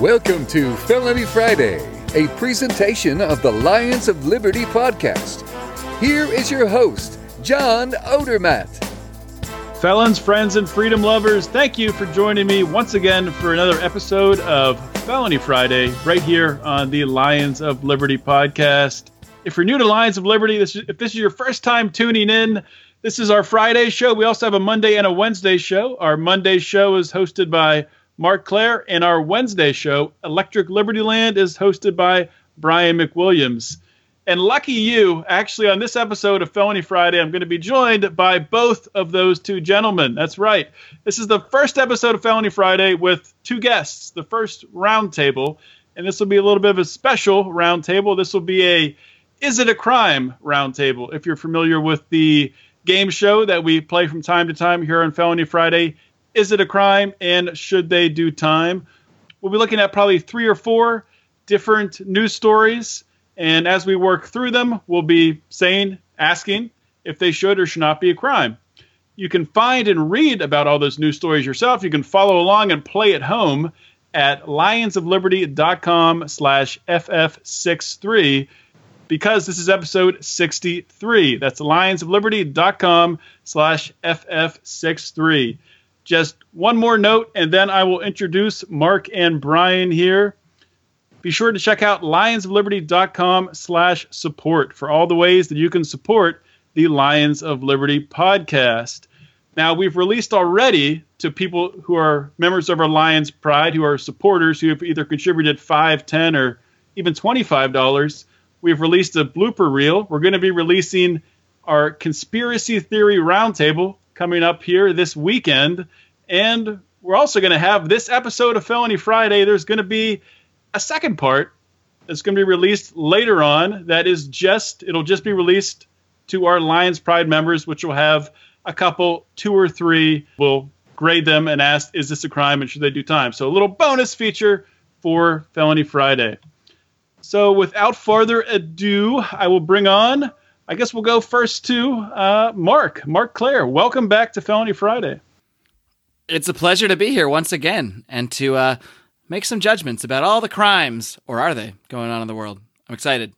Welcome to Felony Friday, a presentation of the Lions of Liberty podcast. Here is your host, John Odermatt. Felons, friends, and freedom lovers, thank you for joining me once again for another episode of Felony Friday, right here on the Lions of Liberty podcast. If you're new to Lions of Liberty, this is, if this is your first time tuning in, this is our Friday show. We also have a Monday and a Wednesday show. Our Monday show is hosted by Marc Clair, and our Wednesday show, Electric Liberty Land, is hosted by Brian McWilliams. And lucky you, actually, on this episode of Felony Friday, I'm going to be joined by both of those two gentlemen. That's right. This is the first episode of Felony Friday with two guests, the first roundtable. And this will be a little bit of a special roundtable. This will be a Is It a Crime roundtable. If you're familiar with the game show that we play from time to time here on Felony Friday, is it a crime and should they do time? We'll be looking at probably three or four different news stories. And as we work through them, we'll be saying, asking if they should or should not be a crime. You can find and read about all those news stories yourself. You can follow along and play at home at lionsofliberty.com slash ff63 because this is episode 63. That's lionsofliberty.com slash ff63. Just one more note, and then I will introduce Mark and Brian here. Be sure to check out lionsofliberty.com slash support for all the ways that you can support the Lions of Liberty podcast. Now, we've released already to people who are members of our Lions Pride, who are supporters, who have either contributed 5 10 or even $25. We've released a blooper reel. We're going to be releasing our conspiracy theory roundtable coming up here this weekend. And we're also going to have this episode of Felony Friday. There's going to be a second part that's going to be released later on. That is just, it'll just be released to our Lions Pride members, which will have a couple, two or three. We'll grade them and ask, is this a crime and should they do time? So a little bonus feature for Felony Friday. So without further ado, I will bring on I guess we'll go first to uh, Mark. Marc Clair, welcome back to Felony Friday. It's a pleasure to be here once again and to uh, make some judgments about all the crimes, or are they, going on in the world. I'm excited.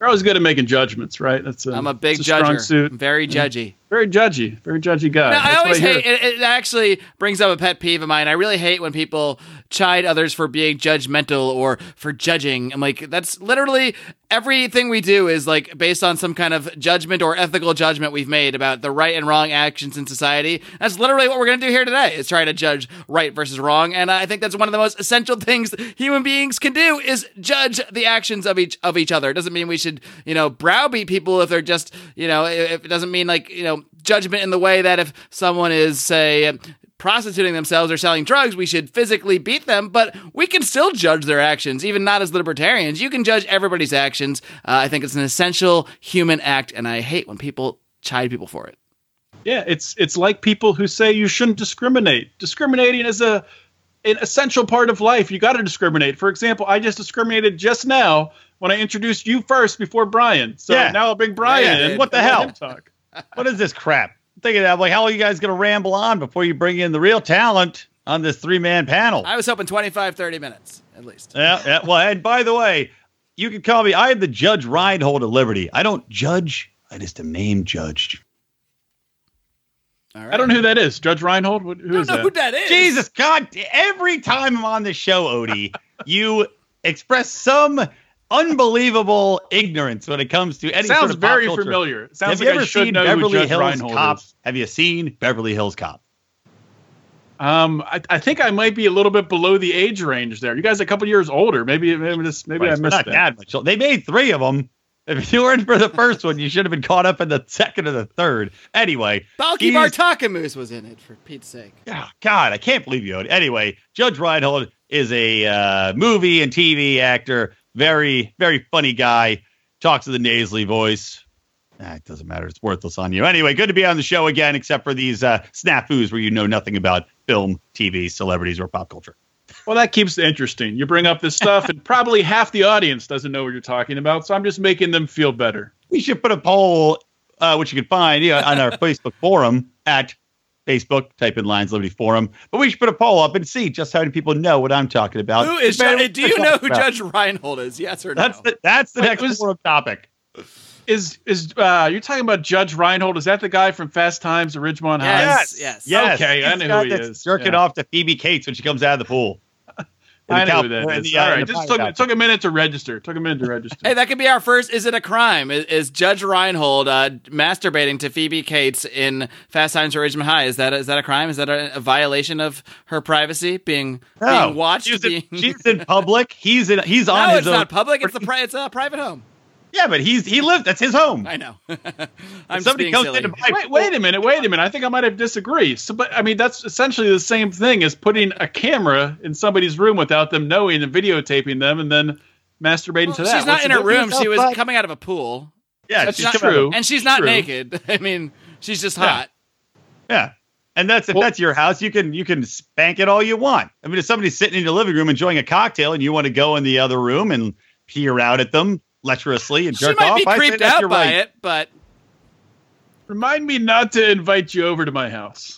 You're always good at making judgments, right? That's a, I'm a big a judger. Very judgy. Very judgy. Very judgy guy. I always I hate it, it. actually brings up a pet peeve of mine. I really hate when people chide others for being judgmental or for judging. I'm like, that's literally everything we do is like based on some kind of judgment or ethical judgment we've made about the right and wrong actions in society. That's literally what we're going to do here today is try to judge right versus wrong. And I think that's one of the most essential things human beings can do is judge the actions of each of each other. It doesn't mean we should, you know, browbeat people if they're just, you know, if it doesn't mean like, you know, judgment in the way that if someone is say prostituting themselves or selling drugs, we should physically beat them, but we can still judge their actions, even not as libertarians. You can judge everybody's actions. Uh, I think it's an essential human act, and I hate when people chide people for it. Yeah, it's it's like people who say you shouldn't discriminate. Discriminating is a an essential part of life. You got to discriminate. For example, I just discriminated just now when I introduced you first before Brian. So yeah. now I'll bring Brian yeah, in. What the hell? what is this crap? Thinking that, like, how are you guys going to ramble on before you bring in the real talent on this three man panel? I was hoping 25, 30 minutes at least. Yeah, yeah. Well, and by the way, you can call me, I am the Judge Reinhold of Liberty. I don't judge, I just am name judged. I don't know who that is. Judge Reinhold? Who I don't know that? who that is. Jesus God, every time I'm on the show, Odie, you express some unbelievable ignorance when it comes to any sounds sort of very culture. familiar. It sounds Have like you ever I should seen know Beverly Judge Hills Reinhold Cop? is. Have you seen Beverly Hills Cop? Um, I, I, think I might be a little bit below the age range there. You guys are a couple years older. Maybe maybe this maybe right, I missed not that. much. They made three of them. If you weren't for the first one, you should have been caught up in the second or the third. Anyway, Balki Bartokomous was in it for Pete's sake. Yeah, God, I can't believe you. Anyway, Judge Reinhold is a uh, movie and TV actor. Very, very funny guy talks with a nasally voice. Ah, it doesn't matter. It's worthless on you. Anyway, good to be on the show again, except for these uh, snafus where you know nothing about film, TV, celebrities, or pop culture. Well, that keeps it interesting. You bring up this stuff, and probably half the audience doesn't know what you're talking about. So I'm just making them feel better. We should put a poll, uh, which you can find you know, on our Facebook forum at Facebook, type in Lions Liberty Forum. But we should put a poll up and see just how many people know what I'm talking about. Who is? Man, Judge, do you know who about. Judge Reinhold is? Yes or no? That's the that's the Wait, next was- forum topic. Is is uh you're talking about Judge Reinhold? Is that the guy from Fast Times at Ridgemont High? Yes, yes. Yes. Okay, I know who he is. Jerking Yeah. off to Phoebe Cates when she comes out of the pool. I In know who Cal- that in is. the, uh, All in right, the just took, factory. took a minute to register. Took a minute to register. Hey, that could be our first. Is it a crime? Is, is Judge Reinhold uh, masturbating to Phoebe Cates in Fast Times at Ridgemont High? Is that is that a crime? Is that a, a violation of her privacy being No, being watched? She's being... in, she's in public. He's in. He's on no, his it's own. not public. It's the pri- it's a private home. Yeah, but he's he lived. That's his home. I know. I'm somebody being comes silly. in to buy Wait, wait a minute, wait a minute. I think I might have disagreed. So, but I mean, that's essentially the same thing as putting a camera in somebody's room without them knowing and videotaping them, and then masturbating to that. She's not What's in her room. She was outside? coming out of a pool, Yeah, That's she's not true. and she's not True. naked. I mean, she's just Yeah. hot. Yeah. And that's if Well- that's your house, you can you can spank it all you want. I mean, if somebody's sitting in your living room enjoying a cocktail and you want to go in the other room and peer out at them lecherously and She jerk might off, be creeped that's out by right. it, but Remind me not to invite you over to my house.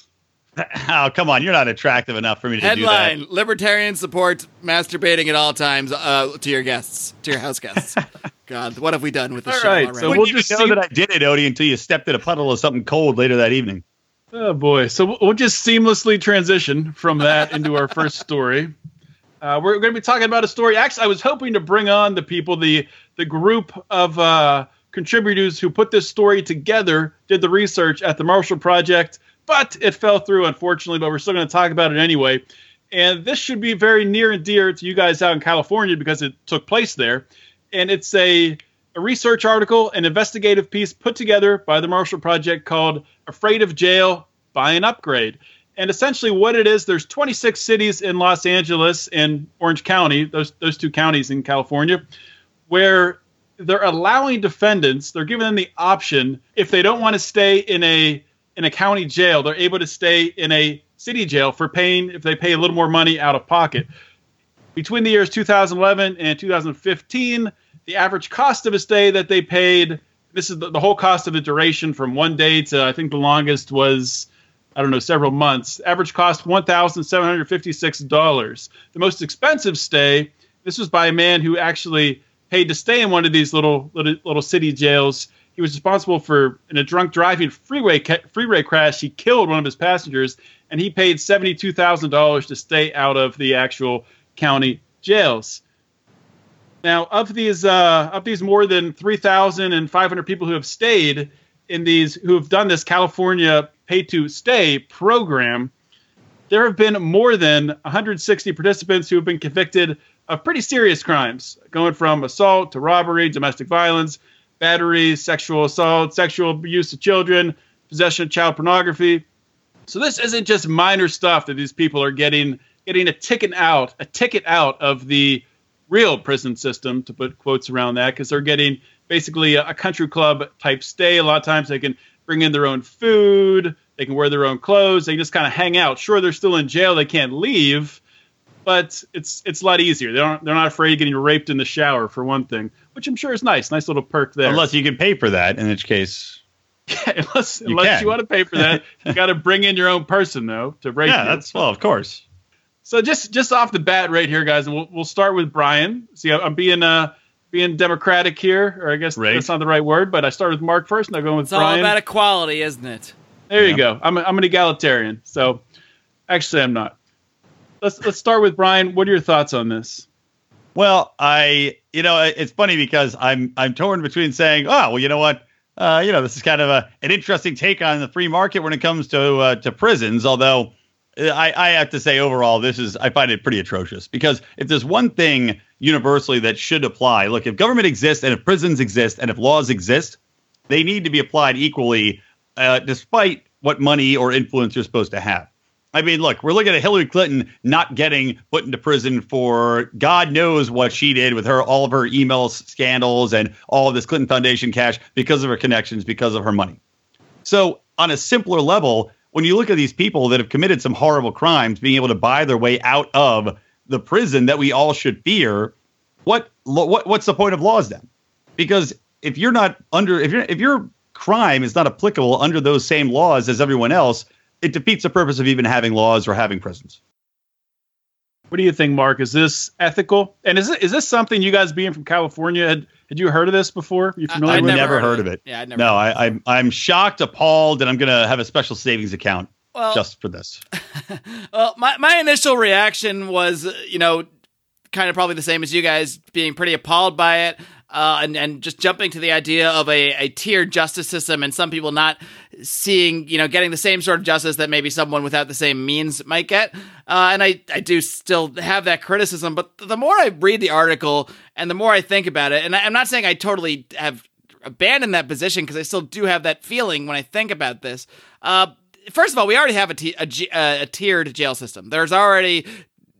Oh, come on, you're not attractive enough for me to do that. headline: Libertarians support masturbating at all times uh, to your guests, to your house guests. God, what have we done with this All show right, already? so we'll just even know see- that I did it, Odie, until you stepped in a puddle of something cold later that evening. Oh boy! So we'll- we'll just seamlessly transition from that into our first story. Uh, we're going to be talking about a story. Actually, I was hoping to bring on the people, the the group of uh, contributors who put this story together, did the research at the Marshall Project, but it fell through, unfortunately. But we're still going to talk about it anyway. And this should be very near and dear to you guys out in California because it took place there. And it's a a research article, an investigative piece put together by the Marshall Project called Afraid of Jail, Buy an Upgrade. And essentially what it is, there's 26 cities in Los Angeles and Orange County, those those two counties in California, where they're allowing defendants, they're giving them the option if they don't want to stay in a in a county jail, they're able to stay in a city jail for paying if they pay a little more money out of pocket. Between the years 2011 and 2015, the average cost of a stay that they paid this is the, the whole cost of the duration from one day to I think the longest was I don't know several months. Average cost one thousand seven hundred fifty six dollars. The most expensive stay. This was by a man who actually paid to stay in one of these little little, little city jails. He was responsible for in a drunk driving freeway ca- freeway crash. He killed one of his passengers, and he paid seventy two thousand dollars to stay out of the actual county jails. Now, of these, uh, of these more than three thousand and five hundred people who have stayed in these, who have done this California pay to stay program, there have been more than 160 participants who have been convicted of pretty serious crimes, going from assault to robbery, domestic violence, battery, sexual assault, sexual abuse of children, possession of child pornography. So this isn't just minor stuff that these people are getting getting a ticket out, a ticket out of the real prison system, to put quotes around that, because they're getting basically a, a country club type stay. A lot of times they can bring in their own food, they can wear their own clothes, they can just kind of hang out. Sure, they're still in jail, they can't leave, but it's it's a lot easier. They don't they're not afraid of getting raped in the shower for one thing, which I'm sure is nice. Nice little perk there. Unless you can pay for that, in which case, Yeah, unless, You unless can. you want to pay for that, you got to bring in your own person though to rape yeah, you. that's well, of course. So just just off the bat, right here, guys, and we'll we'll start with Brian. See, I'm being uh being democratic here, or I guess Right. that's not the right word, but I started with Mark first, and I'm going with Brian. it's all about equality, isn't it? There you Yeah. go. I'm a, I'm an egalitarian, so actually I'm not. Let's let's start with Brian. What are your thoughts on this? Well, I, you know, it's funny because I'm I'm torn between saying, oh, well, you know what, uh, you know, this is kind of a an interesting take on the free market when it comes to uh, to prisons. Although, uh, I I have to say overall, this is I find it pretty atrocious because if there's one thing universally that should apply, look, if government exists and if prisons exist and if laws exist, they need to be applied equally, uh, despite what money or influence you're supposed to have. I mean, look, we're looking at Hillary Clinton not getting put into prison for God knows what she did with her, all of her email scandals and all of this Clinton Foundation cash because of her connections, because of her money. So, on a simpler level, when you look at these people that have committed some horrible crimes, being able to buy their way out of the prison that we all should fear, what what what's the point of laws then? Because if you're not under if you're if your crime is not applicable under those same laws as everyone else, it defeats the purpose of even having laws or having prisons. What do you think, Mark? Is this ethical? And is it, is this something you guys being from California had had you heard of this before? You familiar I've with never, it? heard of it. Yeah, I'd never no, heard of I, I'm I'm shocked, appalled, and I'm gonna have a special savings account Well, just for this. Well, my, my initial reaction was, uh, you know, kind of probably the same as you guys, being pretty appalled by it, uh, and and just jumping to the idea of a, a tiered justice system, and some people not seeing, you know, getting the same sort of justice that maybe someone without the same means might get. Uh, and I I do still have that criticism, but the more I read the article and the more I think about it, and I, I'm not saying I totally have abandoned that position because I still do have that feeling when I think about this. Uh, first of all, we already have a, tiered jail system. There's already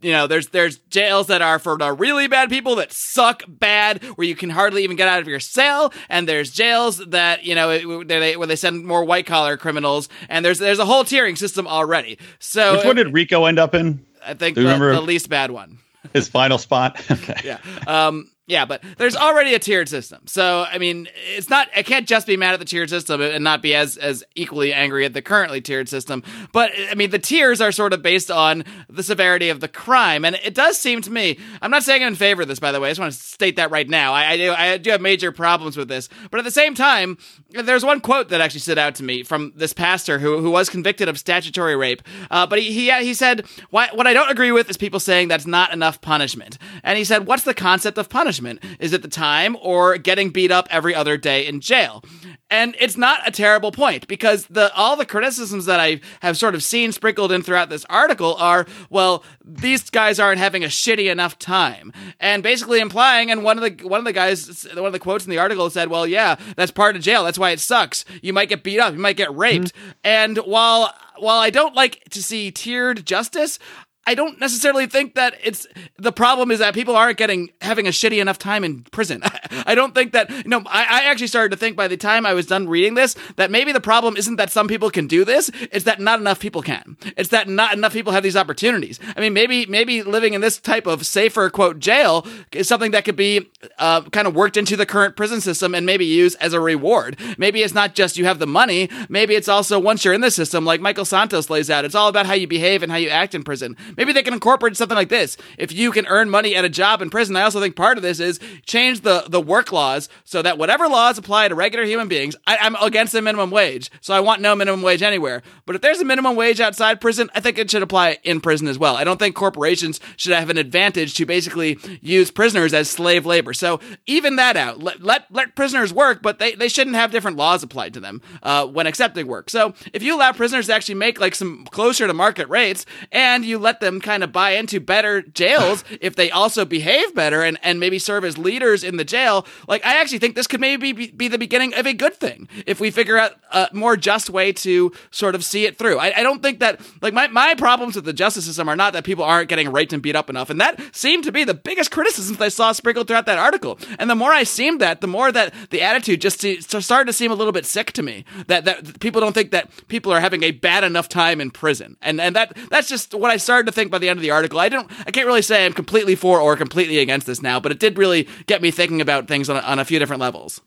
you know, there's there's jails that are for the really bad people that suck bad, where you can hardly even get out of your cell, and there's jails that you know where they where they send more white collar criminals, and there's there's a whole tiering system already. So Which one did Rico end up in? I think the, the least bad one. His final spot. Okay. Yeah. Um, yeah, but there's already a tiered system. So, I mean, it's not, I can't just be mad at the tiered system and not be as, as equally angry at the currently tiered system. But, I mean, the tiers are sort of based on the severity of the crime. And it does seem to me, I'm not saying I'm in favor of this, by the way. I just want to state that right now. I, I, do, I do have major problems with this. But at the same time, there's one quote that actually stood out to me from this pastor who, who was convicted of statutory rape. Uh, but he, he, he said, what I don't agree with is people saying that's not enough punishment. And he said, What's the concept of punishment? Is it the time or getting beat up every other day in jail? And it's not a terrible point because the all the criticisms that I have sort of seen sprinkled in throughout this article are, well, these guys aren't having a shitty enough time, and basically implying. And one of the one of the guys, one of the quotes in the article said, "Well, yeah, that's part of jail. That's why it sucks. You might get beat up. You might get raped." Mm-hmm. And while while I don't like to see tiered justice, I don't necessarily think that it's the problem is that people aren't getting having a shitty enough time in prison. I don't think that you know. I, I actually started to think by the time I was done reading this that maybe the problem isn't that some people can do this; it's that not enough people can. It's that not enough people have these opportunities. I mean, maybe maybe living in this type of safer quote jail is something that could be uh, kind of worked into the current prison system and maybe used as a reward. Maybe it's not just you have the money. Maybe it's also once you're in the system, like Michael Santos lays out, it's all about how you behave and how you act in prison. Maybe they can incorporate something like this. If you can earn money at a job in prison, I also think part of this is change the, the work laws so that whatever laws apply to regular human beings, I, I'm against the minimum wage. So I want no minimum wage anywhere. But if there's a minimum wage outside prison, I think it should apply in prison as well. I don't think corporations should have an advantage to basically use prisoners as slave labor. So even that out. Let, let, let prisoners work, but they, they shouldn't have different laws applied to them uh, when accepting work. So if you allow prisoners to actually make like some closer to market rates and you let them kind of buy into better jails if they also behave better and, and maybe serve as leaders in the jail, like I actually think this could maybe be, be the beginning of a good thing if we figure out a more just way to sort of see it through. I, I don't think that like my, my problems with the justice system are not that people aren't getting raped and beat up enough. And that seemed to be the biggest criticisms I saw sprinkled throughout that article. And the more I seemed that, the more that the attitude just started to seem a little bit sick to me. That that people don't think that people are having a bad enough time in prison. And and that that's just what I started to think by the end of the article. I don't I can't really say I'm completely for or completely against this now, but it did really get me thinking about things on a, on a few different levels.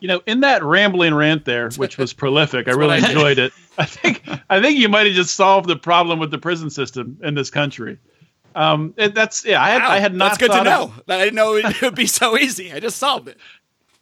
You know, in that rambling rant there, which was prolific, I really I- enjoyed it. I think I think you might have just solved the problem with the prison system in this country. Um, it, that's yeah. I had I had not That's good to know. of- I didn't know it would be so easy. I just solved it.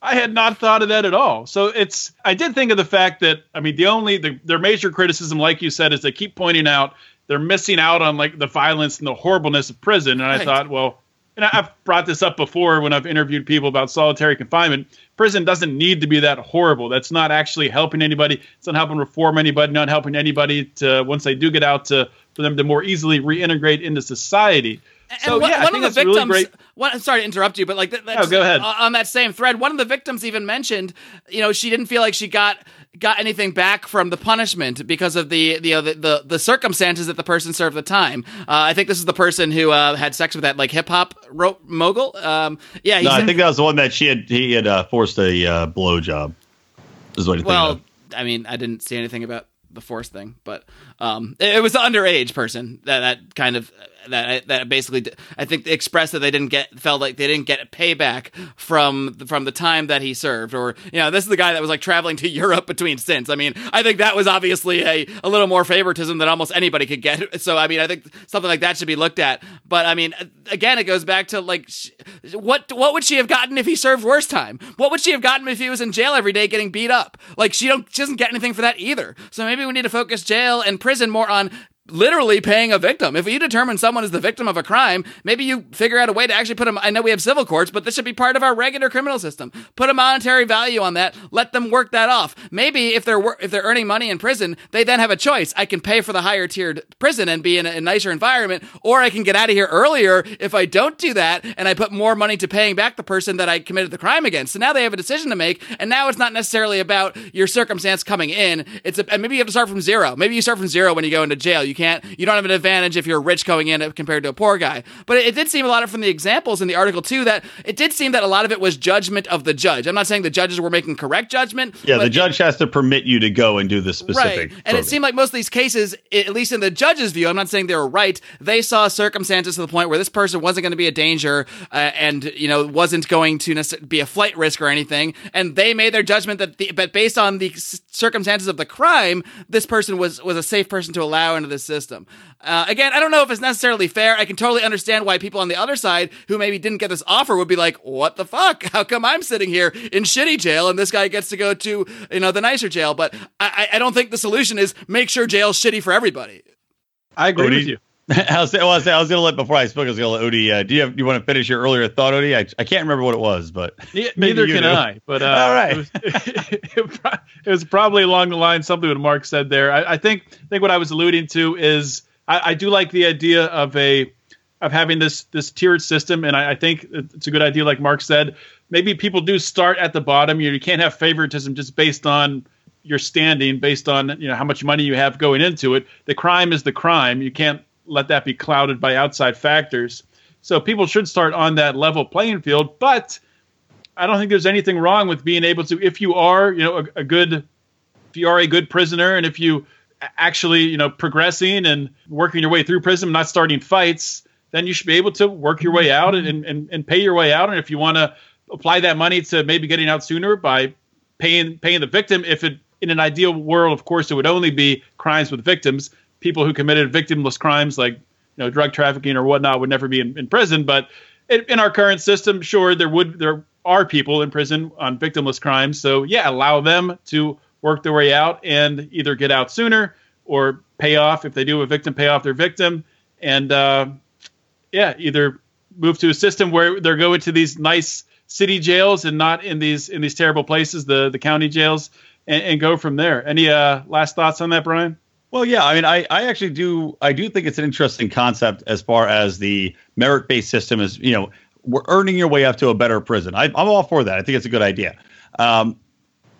I had not thought of that at all. So it's I did think of the fact that I mean the only the, their major criticism, like you said, is they keep pointing out they're missing out on like the violence and the horribleness of prison. And I thought, well, and I've brought this up before when I've interviewed people about solitary confinement. Prison doesn't need to be that horrible. That's not actually helping anybody. It's not helping reform anybody. Not helping anybody to once they do get out to for them to more easily reintegrate into society. So and one, yeah, one of the that's really victims. great. One, sorry to interrupt you, but like that, No, go ahead. uh, on that same thread, one of the victims even mentioned, you know, she didn't feel like she got got anything back from the punishment because of the the, uh, the, the the circumstances that the person served the time. Uh, I think this is the person who uh, had sex with that like hip hop ro- mogul. Um, yeah, he's No, I think that was the one that she had. He had uh, forced a uh, blow job. Is what I think. well. I mean, I didn't see anything about the force thing, but um, it, it was the underage person that that kind of that that basically I think expressed that they didn't get felt like they didn't get payback from from the time that he served, or you know, this is the guy that was like traveling to Europe between stints. I mean, I think that was obviously a a little more favoritism than almost anybody could get. So I mean, I think something like that should be looked at. But I mean, again, it goes back to like, what what would she have gotten if he served worse time? What would she have gotten if he was in jail every day getting beat up? Like she don't she doesn't get anything for that either. So maybe we need to focus jail and prison more on literally paying a victim. If you determine someone is the victim of a crime, maybe you figure out a way to actually put them. I know we have civil courts, but this should be part of our regular criminal system. Put a monetary value on that. Let them work that off. Maybe if they're if they're earning money in prison, they then have a choice. I can pay for the higher tiered prison and be in a, a nicer environment, or I can get out of here earlier if I don't do that and I put more money to paying back the person that I committed the crime against. So now they have a decision to make, and now it's not necessarily about your circumstance coming in. It's a, and maybe you have to start from zero. Maybe you start from zero when you go into jail. You can't, you don't have an advantage if you're rich going in compared to a poor guy. But it, it did seem a lot of from the examples in the article too that it did seem that a lot of it was judgment of the judge. I'm not saying the judges were making correct judgment. Yeah, the judge has to permit you to go and do the specific. Right. And it seemed like most of these cases, at least in the judge's view, I'm not saying they were right. They saw circumstances to the point where this person wasn't going to be a danger uh, and you know wasn't going to be a flight risk or anything, and they made their judgment that the, but based on the circumstances of the crime, this person was was a safe person to allow into the system. Uh, again, I don't know if it's necessarily fair. I can totally understand why people on the other side who maybe didn't get this offer would be like, "What the fuck? How come I'm sitting here in shitty jail and this guy gets to go to you know the nicer jail?" But I, I don't think the solution is make sure jail's shitty for everybody. I agree Odie, with you. I was, I was, I was going to let before I spoke. I was going to let Odie. Uh, do you have, do you want to finish your earlier thought, Odie? I, I can't remember what it was, but yeah, neither can. I. But uh, all right, it was, it, was, probably along the line something what Mark said there. I, I think I think what I was alluding to is I, I do like the idea of a of having this this tiered system, and I, I, think it's a good idea. Like Mark said, maybe people do start at the bottom. You, you can't have favoritism just based on your standing, based on you know how much money you have going into it. The crime is the crime. You can't let that be clouded by outside factors. So people should start on that level playing field. But I don't think there's anything wrong with being able to, if you are, you know, a, a good, if you are a good prisoner, and if you actually, you know, progressing and working your way through prison, not starting fights, then you should be able to work your way out and, and, and pay your way out. And if you want to apply that money to maybe getting out sooner by paying paying the victim, if it in an ideal world, of course, it would only be crimes with victims. People who committed victimless crimes like you know drug trafficking or whatnot would never be in, in prison. But in, in our current system, sure, there would there are people in prison on victimless crimes. So yeah, allow them to work their way out and either get out sooner or pay off if they do a victim pay off their victim and uh, yeah either move to a system where they're going to these nice city jails and not in these in these terrible places the the county jails and, and go from there any uh, last thoughts on that brian well, yeah, I mean, I, I actually do I do think it's an interesting concept as far as the merit based system is. You know, we're earning your way up to a better prison. I, am all for that. I think it's a good idea. Um,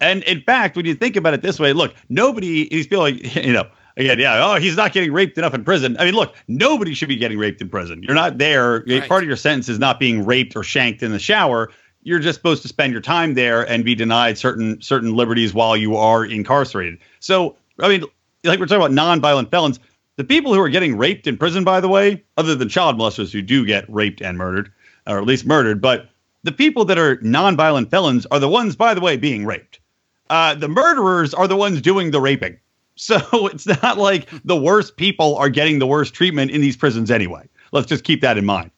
and in fact, when you think about it this way, look, nobody these people, you know, again, yeah, oh, he's not getting raped enough in prison. I mean, look, nobody should be getting raped in prison. You're not there. Right. Part of your sentence is not being raped or shanked in the shower. You're just supposed to spend your time there and be denied certain certain liberties while you are incarcerated. So, I mean, like we're talking about non-violent felons, the people who are getting raped in prison, by the way, other than child molesters who do get raped and murdered, or at least murdered, but the people that are non-violent felons are the ones, by the way, being raped uh, the murderers are the ones doing the raping. So it's not like the worst people are getting the worst treatment in these prisons anyway. Let's just keep that in mind.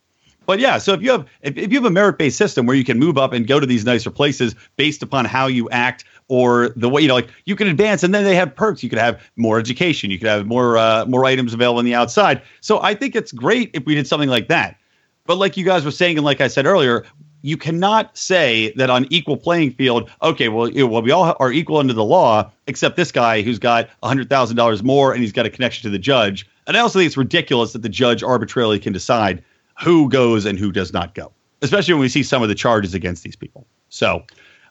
But yeah, so if you have if, if you have a merit based system where you can move up and go to these nicer places based upon how you act or the way you know, like you can advance, and then they have perks. You could have more education. You could have more uh, more items available on the outside. So I think it's great if we did something like that. But like you guys were saying, and like I said earlier, you cannot say that on equal playing field, okay, well, well, we all are equal under the law, except this guy who's got $100,000 more and he's got a connection to the judge. And I also think it's ridiculous that the judge arbitrarily can decide who goes and who does not go, especially when we see some of the charges against these people. So,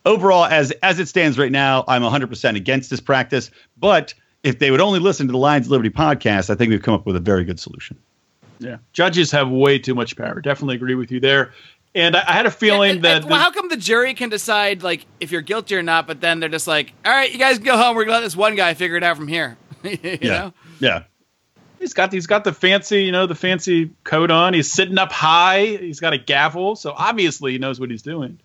overall, as as it stands right now, I'm 100% against this practice. But if they would only listen to the Lions of Liberty podcast, I think we've come up with a very good solution. Yeah, judges have way too much power. Definitely agree with you there. And I, I had a feeling and, that. And, well, how come the jury can decide like if you're guilty or not, but then they're just like, "All right, you guys go home. We're gonna let this one guy figure it out from here." you Yeah. know? Yeah. He's got he's got the fancy, you know, the fancy coat on. He's sitting up high. He's got a gavel, so obviously he knows what he's doing.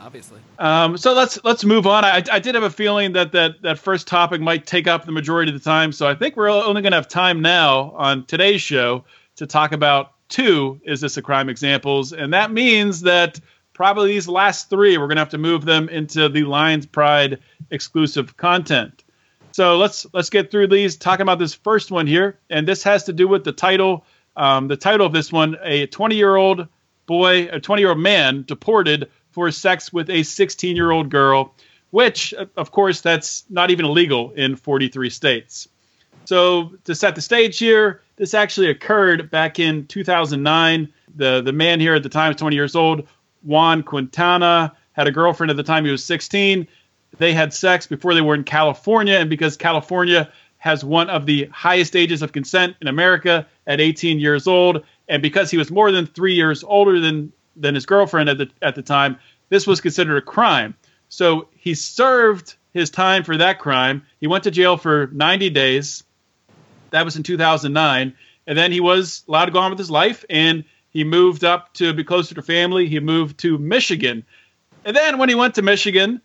Obviously. Um, so let's let's move on. I, I did have a feeling that, that that first topic might take up the majority of the time, so I think we're only going to have time now on today's show to talk about two is this a crime examples, and that means that probably these last three we're going to have to move them into the Lions Pride exclusive content. So let's let's get through these. Talking about this first one here, and this has to do with the title. Um, the title of this one: a 20 year old boy, a 20 year old man deported for sex with a 16 year old girl, which, of course, that's not even illegal in 43 states. So to set the stage here, this actually occurred back in 2009. The the man here at the time was 20 years old. Juan Quintana had a girlfriend at the time he was 16. They had sex before they were in California, and because California has one of the highest ages of consent in America at 18 years old, and because he was more than three years older than than his girlfriend at the at the time, this was considered a crime. So he served his time for that crime. He went to jail for 90 days. That was in 2009, and then he was allowed to go on with his life, and he moved up to be closer to family. He moved to Michigan, and then when he went to Michigan,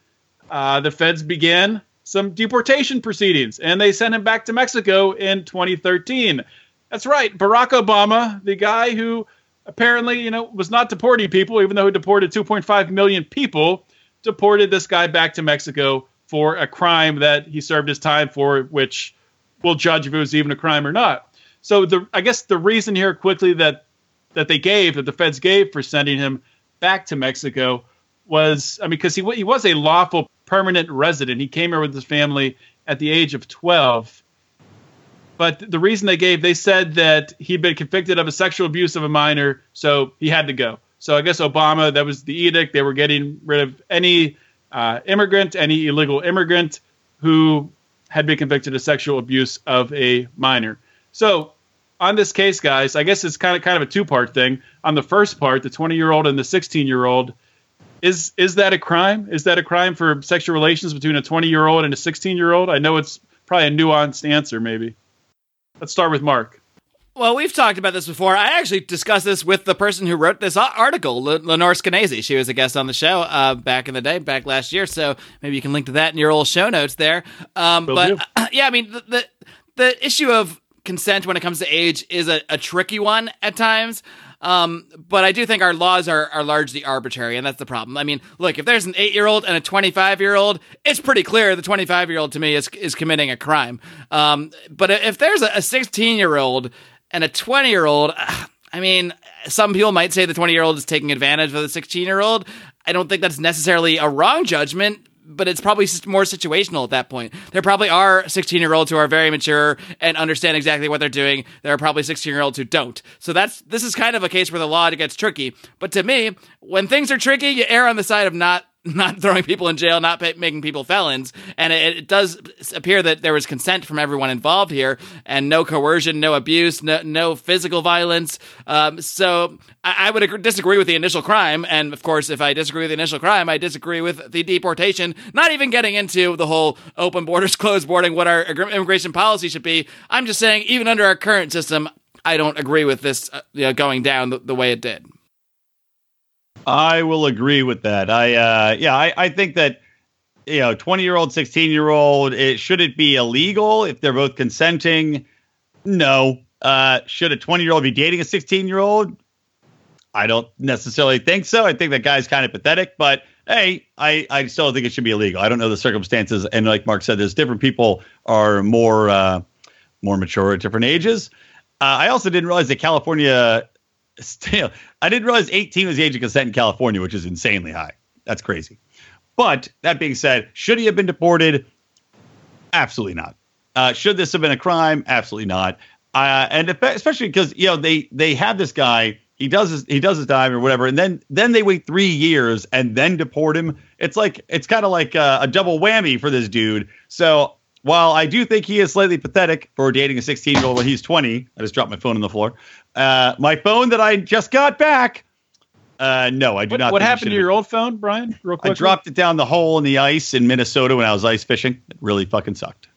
uh, the feds began some deportation proceedings, and they sent him back to Mexico in 2013. That's right, Barack Obama, the guy who apparently, you know, was not deporting people, even though he deported 2.5 million people, deported this guy back to Mexico for a crime that he served his time for, which we'll judge if it was even a crime or not. So the I guess the reason here quickly that that they gave that the feds gave for sending him back to Mexico was I mean because he he was a lawful permanent resident. He came here with his family at the age of 12. But the reason they gave, they said that he'd been convicted of a sexual abuse of a minor, so he had to go. So I guess Obama, that was the edict. They were getting rid of any uh, immigrant, any illegal immigrant who had been convicted of sexual abuse of a minor. So on this case, guys, I guess it's kind of kind of a two part thing. On the first part, the 20 year old and the 16 year old, is is that a crime? Is that a crime for sexual relations between a 20 year old and a 16 year old? I know it's probably a nuanced answer, maybe. Let's start with Mark. Well, we've talked about this before. I actually discussed this with the person who wrote this article, Lenore Skenazy. She was a guest on the show uh, back in the day, back last year. So maybe you can link to that in your old show notes there. Um, but uh, yeah, I mean, the, the the issue of consent when it comes to age is a, a tricky one at times. Um, but I do think our laws are, are largely arbitrary, and that's the problem. I mean, look, if there's an eight year old and a 25 year old, it's pretty clear the 25 year old to me is, is committing a crime. Um, but if there's a 16 year old and a 20 year old, I mean, some people might say the 20 year old is taking advantage of the 16 year old. I don't think that's necessarily a wrong judgment but it's probably more situational at that point. There probably are 16 year olds who are very mature and understand exactly what they're doing. There are probably 16 year olds who don't. So that's this is kind of a case where the law gets tricky. But to me, when things are tricky, you err on the side of not not throwing people in jail, not making people felons. And it, it does appear that there was consent from everyone involved here, and no coercion, no abuse, no, no physical violence. Um, so I, I would agree, disagree with the initial crime. And of course, if I disagree with the initial crime, I disagree with the deportation. Not even getting into the whole open borders, closed boarding, what our immigration policy should be. I'm just saying, even under our current system, I don't agree with this uh, you know, going down the, the way it did. I will agree with that. I uh yeah, I, I think that you know, 20 year old, 16 year old, it should it be illegal if they're both consenting? No. Uh should a 20 year old be dating a 16 year old? I don't necessarily think so. I think that guy's kind of pathetic, but hey, I, I still think it should be illegal. I don't know the circumstances. And like Mark said, there's different people are more uh more mature at different ages. Uh, I also didn't realize that California still I didn't realize 18 was the age of consent in California, which is insanely high. That's crazy. But that being said, should he have been deported? Absolutely not. Uh, should this have been a crime? Absolutely not. Uh, and if, especially because you know they they have this guy, he does his he does his time or whatever, and then then they wait three years and then deport him. It's like it's kind of like a, a double whammy for this dude. So while I do think he is slightly pathetic for dating a 16 year old when he's 20, I just dropped my phone on the floor. Uh, my phone that I just got back. Uh, no, I do What, not. what happened to your old phone, Brian? Real quick. I dropped it down the hole in the ice in Minnesota when I was ice fishing. It really fucking sucked.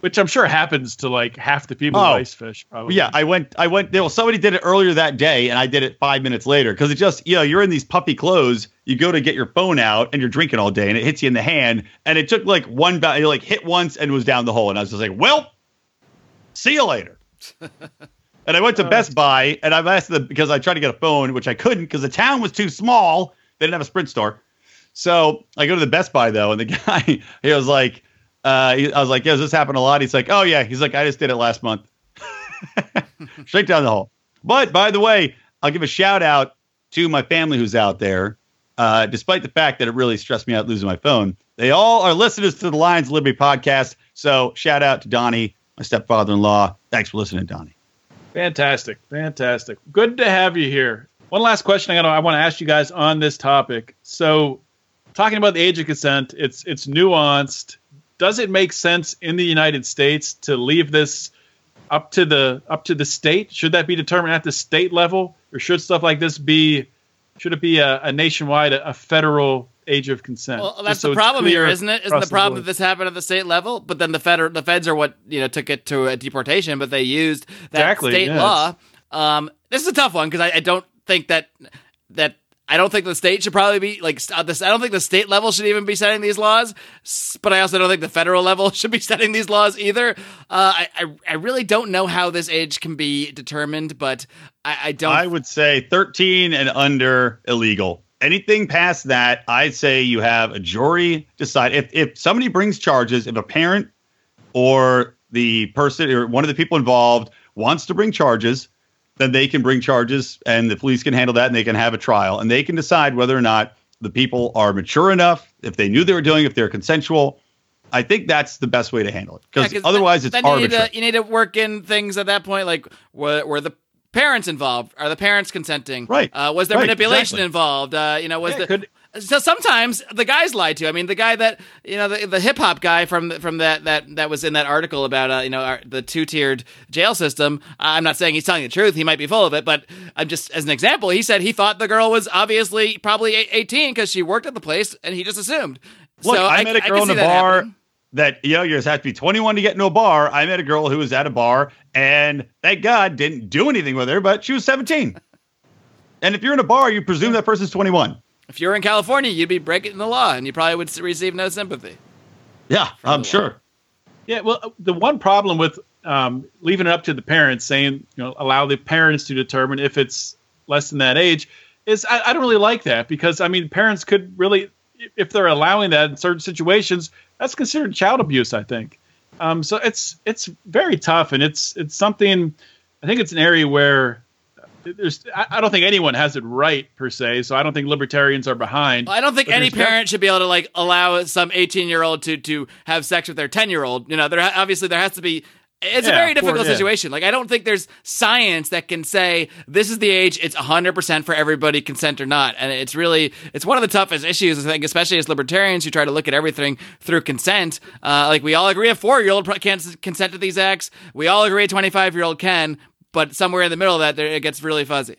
which I'm sure happens to like half the people who Oh. ice fish. Probably. Yeah, I went. I went. Well, somebody did it earlier that day, and I did it five minutes later because it just, you know, you're in these puffy clothes. You go to get your phone out, and you're drinking all day, and it hits you in the hand, and it took like one, ba- you like hit once and was down the hole, and I was just like, well, see you later. and I went to Best Buy, and I've asked them because I tried to get a phone, which I couldn't because the town was too small. They didn't have a Sprint store. So I go to the Best Buy though, and the guy he was like, uh, he, I was like, yeah, does this happen a lot? He's like, oh yeah. He's like, I just did it last month. Straight down the hole. But by the way, I'll give a shout out to my family who's out there. Uh, despite the fact that it really stressed me out losing my phone, they all are listeners to the Lions Liberty podcast. So shout out to Donnie, my stepfather-in-law. Thanks for listening, Donnie. Fantastic, fantastic. Good to have you here. One last question I got. I want to ask you guys on this topic. So, talking about the age of consent, it's it's nuanced. Does it make sense in the United States to leave this up to the up to the state? Should that be determined at the state level, or should stuff like this be? Should it be a, a nationwide, a, a federal age of consent? Well, that's so the problem here, isn't it? Isn't the problem board. that this happened at the state level? But then the federal, the feds are what you know took it to a deportation, but they used that Exactly, state yeah, law. Um, this is a tough one because I, I don't think that that I don't think the state should probably be like this. I don't think the state level should even be setting these laws, but I also don't think the federal level should be setting these laws either. Uh, I, I I really don't know how this age can be determined, but I, I don't. I would say 13 and under illegal. Anything past that, I'd say you have a jury decide. If if somebody brings charges, if a parent or the person or one of the people involved wants to bring charges, then they can bring charges and the police can handle that and they can have a trial and they can decide whether or not the people are mature enough, if they knew they were doing, if they're consensual. I think that's the best way to handle it Yeah, otherwise then, it's then you need, to, you need to work in things at that point, like were, were the parents involved? Are the parents consenting? Right. Uh, was there Right, manipulation exactly. involved? Uh, you know, was Yeah, the could- so sometimes the guys lie to. I mean, the guy that you know, the, the hip hop guy from from that that that was in that article about uh, you know our, the two tiered jail system. I'm not saying he's telling the truth. He might be full of it, but I'm just as an example. He said he thought the girl was obviously probably 18 because she worked at the place, and he just assumed. Look, so I, met a girl in a bar that you know you just have to be 21 to get into a bar. I met a girl who was at a bar and thank God didn't do anything with her, but she was 17. and if you're in a bar, you presume that person's 21. If you were in California, you'd be breaking the law, and you probably would receive no sympathy. Yeah, I'm the sure. Yeah, well, the one problem with um, leaving it up to the parents, saying you know allow the parents to determine if it's less than that age, is I, I don't really like that because I mean parents could really, if they're allowing that in certain situations, that's considered child abuse. I think. Um, so it's it's very tough, and it's it's something. I think it's an area where there's. I, don't think anyone has it right per se. So I don't think libertarians are behind. I don't think any parent should be able to like allow some 18 year old to to have sex with their 10 year old. You know, there obviously there has to be. It's a very difficult yeah. situation. Like I don't think there's science that can say this is the age. It's 100 percent for everybody, consent or not. And it's really it's one of the toughest issues. I think, especially as libertarians who try to look at everything through consent. Uh, like we all agree a four year old can't consent to these acts. We all agree a 25 year old can. But somewhere in the middle of that, there, it gets really fuzzy.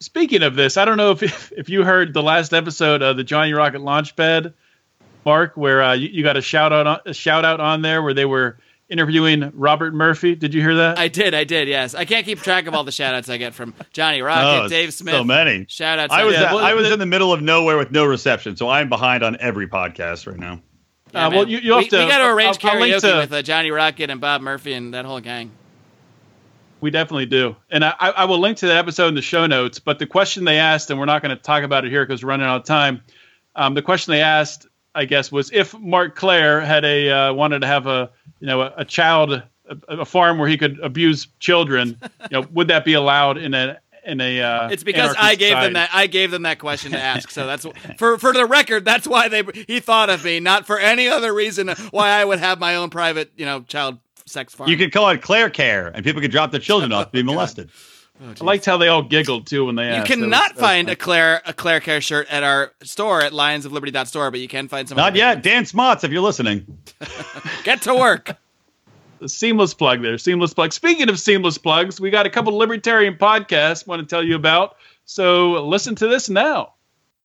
Speaking of this, I don't know if if you heard the last episode of the Johnny Rocket Launchpad, Mark, where uh, you, you got a shout out on, a shout out on there where they were interviewing Robert Murphy. Did you hear that? I did, I did, yes. I can't keep track of all the shout outs I get from Johnny Rocket, Oh, Dave Smith. so many. Shout outs. I was Yeah, well, I was the- in the middle of nowhere with no reception, so I'm behind on every podcast right now. Uh, well, you- you have we, to- we got to arrange I'll- I'll karaoke to- with uh, Johnny Rocket and Bob Murphy and that whole gang. We definitely do, and I, I will link to that episode in the show notes. But the question they asked, and we're not going to talk about it here because we're running out of time. Um, the question they asked, I guess, was if Marc Clair had a uh, wanted to have a you know a, a child a, a farm where he could abuse children, you know, would that be allowed in a in a? Uh, It's because I gave society? them that. I gave them that question to ask. So that's for for the record. That's why they he thought of me, not for any other reason. Why I would have my own private, you know, child sex farm. You could call it Claire Care, and people could drop their children off to be oh, molested. Oh, I liked how they all giggled too when they You asked. That was- cannot that was find a Claire a Claire Care shirt at our store at lionsofliberty.store, but you can find some. Not yet. Dan Smots, if you're listening. Get to work. a seamless plug there. Seamless plug. Speaking of seamless plugs, we got a couple libertarian podcasts I want to tell you about. So listen to this now.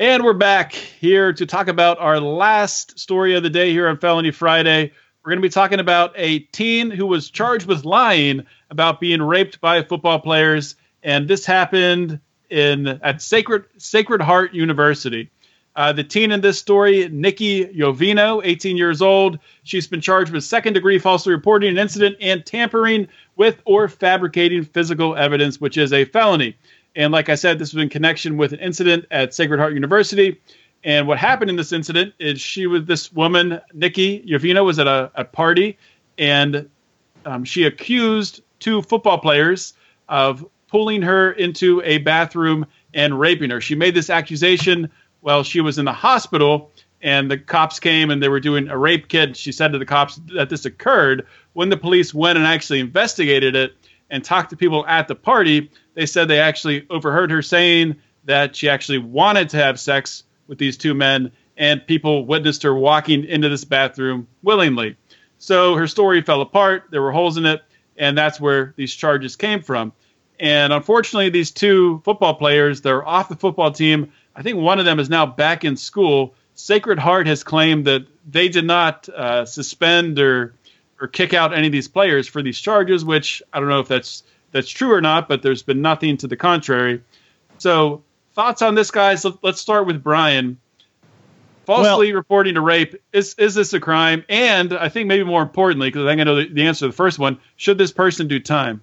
And we're back here to talk about our last story of the day here on Felony Friday. We're going to be talking about a teen who was charged with lying about being raped by football players, and this happened in at Sacred Sacred Heart University. Uh, the teen in this story, Nikki Yovino, 18 years old, she's been charged with second degree falsely reporting an incident and tampering with or fabricating physical evidence, which is a felony. And like I said, this was in connection with an incident at Sacred Heart University. And what happened in this incident is she was this woman, Nikki Yovino, was at a, a party and um, she accused two football players of pulling her into a bathroom and raping her. She made this accusation while she was in the hospital and the cops came and they were doing a rape kit. She said to the cops that this occurred. When the police went and actually investigated it and talked to people at the party, they said they actually overheard her saying that she actually wanted to have sex with these two men, and people witnessed her walking into this bathroom willingly. So her story fell apart. There were holes in it, and that's where these charges came from. And unfortunately, these two football players, they're off the football team. I think one of them is now back in school. Sacred Heart has claimed that they did not uh, suspend or or kick out any of these players for these charges, which I don't know if that's that's true or not, but there's been nothing to the contrary. So, thoughts on this, guys? Let's start with Brian. Falsely well, reporting a rape is is this a crime? And I think maybe more importantly, because I think I know the, the, answer to the first one, should this person do time?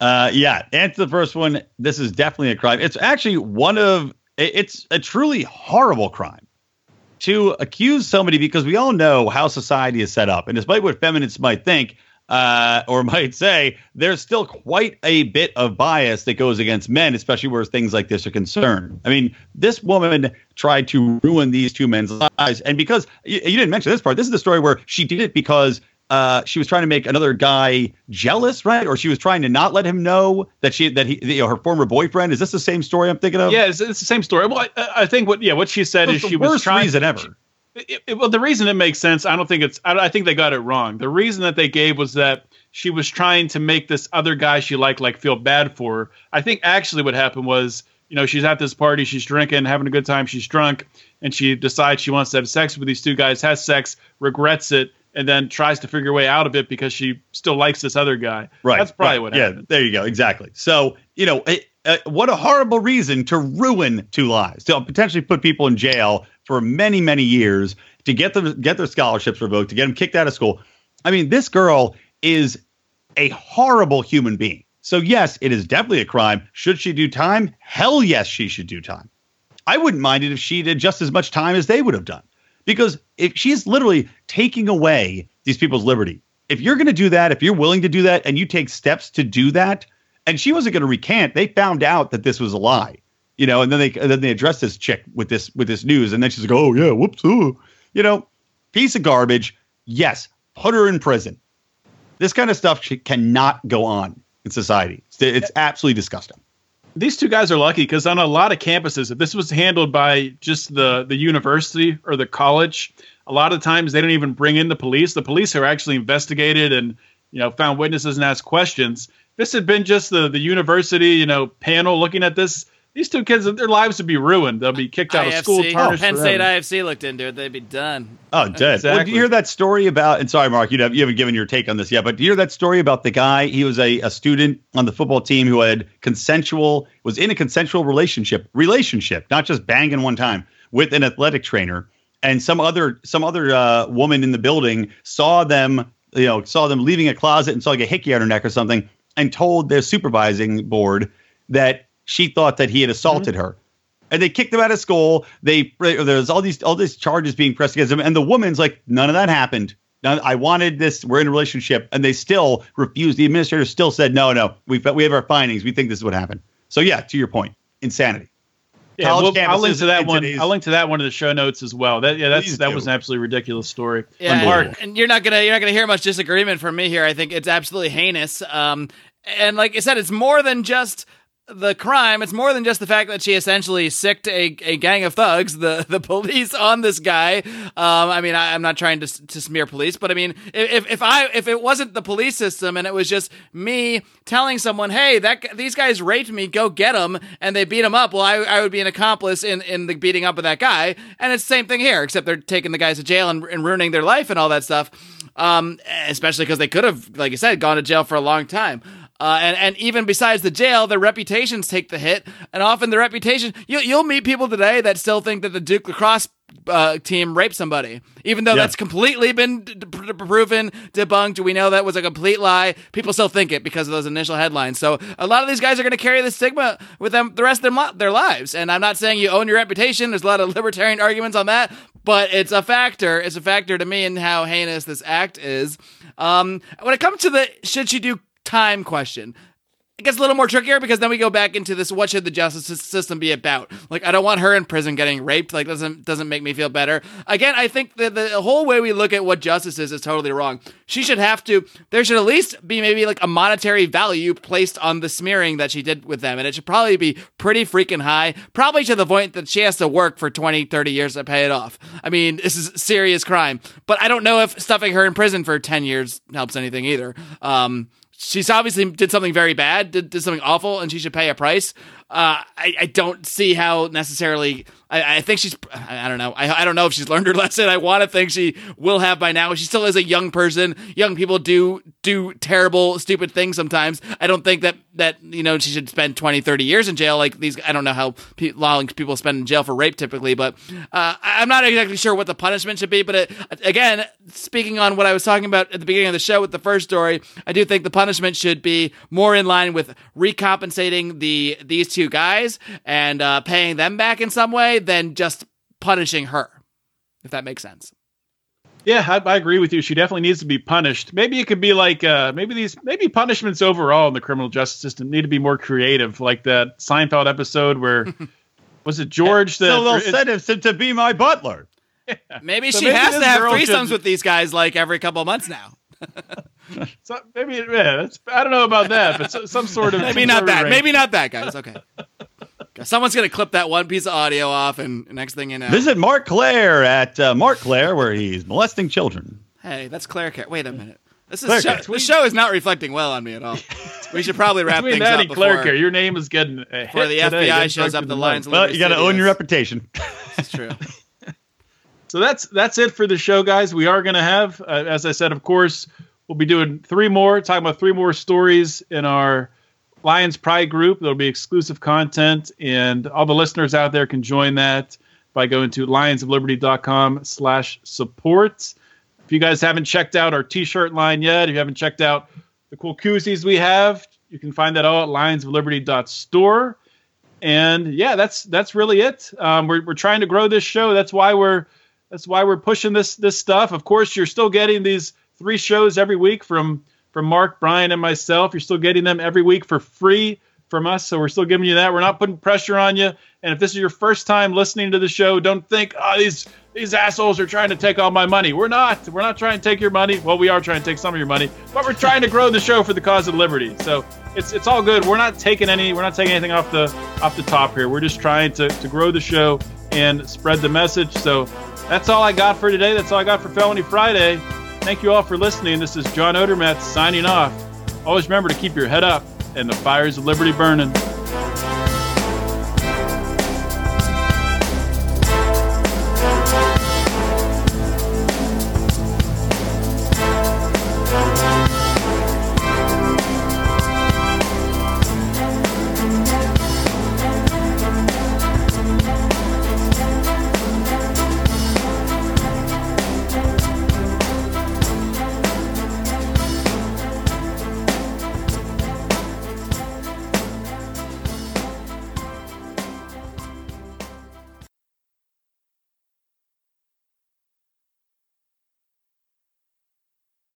Uh, yeah, answer the first one. This is definitely a crime. It's actually one of it's a truly horrible crime to accuse somebody because we all know how society is set up, and despite what feminists might think, uh, or might say, there's still quite a bit of bias that goes against men, especially where things like this are concerned. I mean, this woman tried to ruin these two men's lives. And because you, you didn't mention this part, this is the story where she did it because uh, she was trying to make another guy jealous, right? Or she was trying to not let him know that she that he you know her former boyfriend. Is this the same story I'm thinking of? Yeah, it's, it's the same story. Well, I, I, think what yeah what she said is she was trying reason ever. She, it, it, well, the reason it makes sense, I don't think it's. I, I, think they got it wrong. The reason that they gave was that she was trying to make this other guy she liked like feel bad for her. I think actually what happened was, you know, she's at this party, she's drinking, having a good time, she's drunk, and she decides she wants to have sex with these two guys, has sex, regrets it, and then tries to figure a way out of it because she still likes this other guy. Right. That's probably right. what happened. yeah. There you go. Exactly. So you know. It, uh, what a horrible reason to ruin two lives, to potentially put people in jail for many, many years to get them get their scholarships revoked, to get them kicked out of school. I mean, this girl is a horrible human being. So yes, it is definitely a crime. Should she do time? Hell yes, she should do time. I wouldn't mind it if she did just as much time as they would have done. Because if she's literally taking away these people's liberty, if you're going to do that, if you're willing to do that and you take steps to do that, and she wasn't going to recant, they found out that this was a lie, you know, and then they and then they addressed this chick with this with this news, and then she's like, oh yeah, whoops, ooh you know, piece of garbage. Yes, put her in prison. This kind of stuff cannot go on in society. It's, it's absolutely disgusting. These two guys are lucky because on a lot of campuses, if this was handled by just the the university or the college, a lot of times they don't even bring in the police. The police are actually investigated and you know found witnesses and asked questions. This had been just the the university you know panel looking at this. These two kids, their lives would be ruined. They'll be kicked out of school. IFC, tarnished Penn State forever. IFC looked into it, they'd be done. Oh, dead. Well, did you hear that story about? And sorry, Marc, you have, you haven't given your take on this yet, but do you hear that story about the guy? He was a, a student on the football team who had consensual, was in a consensual relationship, relationship, not just banging one time with an athletic trainer, and some other some other uh, woman in the building saw them, you know, saw them leaving a closet and saw like a hickey on her neck or something, and told their supervising board that she thought that he had assaulted her and they kicked him out of school. They there's all these all these charges being pressed against him, and the woman's like, none of that happened. None, I wanted this. We're in a relationship, and they still refused. The administrator still said, no, no. We we have our findings. We think this is what happened. So yeah, to your point, insanity. Yeah, well, I'll link to that one. I'll link to that one in the show notes as well. That yeah, that's that was an absolutely ridiculous story. Yeah, Marc, and you're not gonna you're not gonna hear much disagreement from me here. I think it's absolutely heinous. Um, and like I said, it's more than just the crime. It's more than just the fact that she essentially sicked a, a gang of thugs, the the police on this guy. Um, I mean, I, I'm not trying to to smear police, but I mean, if if I if it wasn't the police system and it was just me telling someone, hey, that these guys raped me, go get them, and they beat him up, well, I I would be an accomplice in in the beating up of that guy. And it's the same thing here, except they're taking the guys to jail and, and ruining their life and all that stuff. Um, especially because they could have, like you said, gone to jail for a long time. Uh, and, and even besides the jail, their reputations take the hit. And often the reputation, you, you'll meet people today that still think that the Duke lacrosse uh, team raped somebody, even though Yeah. that's completely been d- d- proven, debunked. We know that was a complete lie. People still think it because of those initial headlines. So a lot of these guys are going to carry the stigma with them the rest of their, mo- their lives. And I'm not saying you own your reputation. There's a lot of libertarian arguments on that, but it's a factor. It's a factor to me in how heinous this act is. Um, when it comes to the should she do time question, it gets a little more trickier because then we go back into this what should the justice system be about? Like i don't want her in prison getting raped. Like doesn't doesn't make me feel better. Again i think that the whole way we look at what justice is is totally wrong. She should have to there should at least be maybe like a monetary value placed on the smearing that she did with them. And it should probably be pretty freaking high probably to the point that she has to work for 20 30 years to pay it off. I mean this is serious crime. But i don't know if stuffing her in prison for 10 years helps anything either. Um she's obviously did something very bad, did, did something awful, and she should pay a price. Uh, I, I don't see how necessarily. I, I think she's. I, I don't know. I, I don't know if she's learned her lesson. I want to think she will have by now. She still is a young person. Young people do do terrible, stupid things sometimes. I don't think that that you know she should spend 20, 30 years in jail like these. I don't know how pe- long people spend in jail for rape typically, but uh, I'm not exactly sure what the punishment should be. But it, again, speaking on what I was talking about at the beginning of the show with the first story, I do think the punishment should be more in line with recompensating the these two guys and uh, paying them back in some way than just punishing her. If that makes sense. Yeah, I, I agree with you. She definitely needs to be punished. Maybe it could be like uh, maybe these maybe punishments overall in the criminal justice system need to be more creative, like that Seinfeld episode where was it George that so they'll send him to, to be my butler. Maybe So she maybe has to have girl threesomes should- with these guys like every couple of months now. so maybe yeah, that's, I don't know about that, but so, some sort of Maybe not that. arrangement. Maybe not that, guys. Okay. Someone's gonna clip that one piece of audio off, and next thing you know, Visit Marc Clair at uh, Marc Clair, where he's molesting children. hey, that's Clair. Car- Wait a minute. This is Clair show, Care. this show is not reflecting well on me at all. We should probably wrap Between things that up and before, Clair Care, your name is getting a hit before the today. FBI shows up the mud. lines. Well, you got to own your reputation. It's true. So that's that's it for the show, guys. We are going to have, uh, as I said, of course, we'll be doing three more, talking about three more stories in our Lions Pride group. There'll be exclusive content, and all the listeners out there can join that by going to lionsofliberty.com slash support. If you guys haven't checked out our t-shirt line yet, if you haven't checked out the cool koozies we have, you can find that all at lionsofliberty.store. And yeah, that's that's really it. Um, we're we're trying to grow this show. That's why we're that's why we're pushing this this stuff. Of course, you're still getting these three shows every week from from Marc, Brian, and myself. You're still getting them every week for free from us. So we're still giving you that. We're not putting pressure on you. And if this is your first time listening to the show, don't think, oh, these these assholes are trying to take all my money. We're not. We're not trying to take your money. Well, we are trying to take some of your money, but we're trying to grow the show for the cause of liberty. So it's it's all good. We're not taking any. We're not taking anything off the off the top here. We're just trying to to grow the show and spread the message. So that's all I got for today. That's all I got for Felony Friday. Thank you all for listening. This is John Odermatt signing off. Always remember to keep your head up and the fires of liberty burning.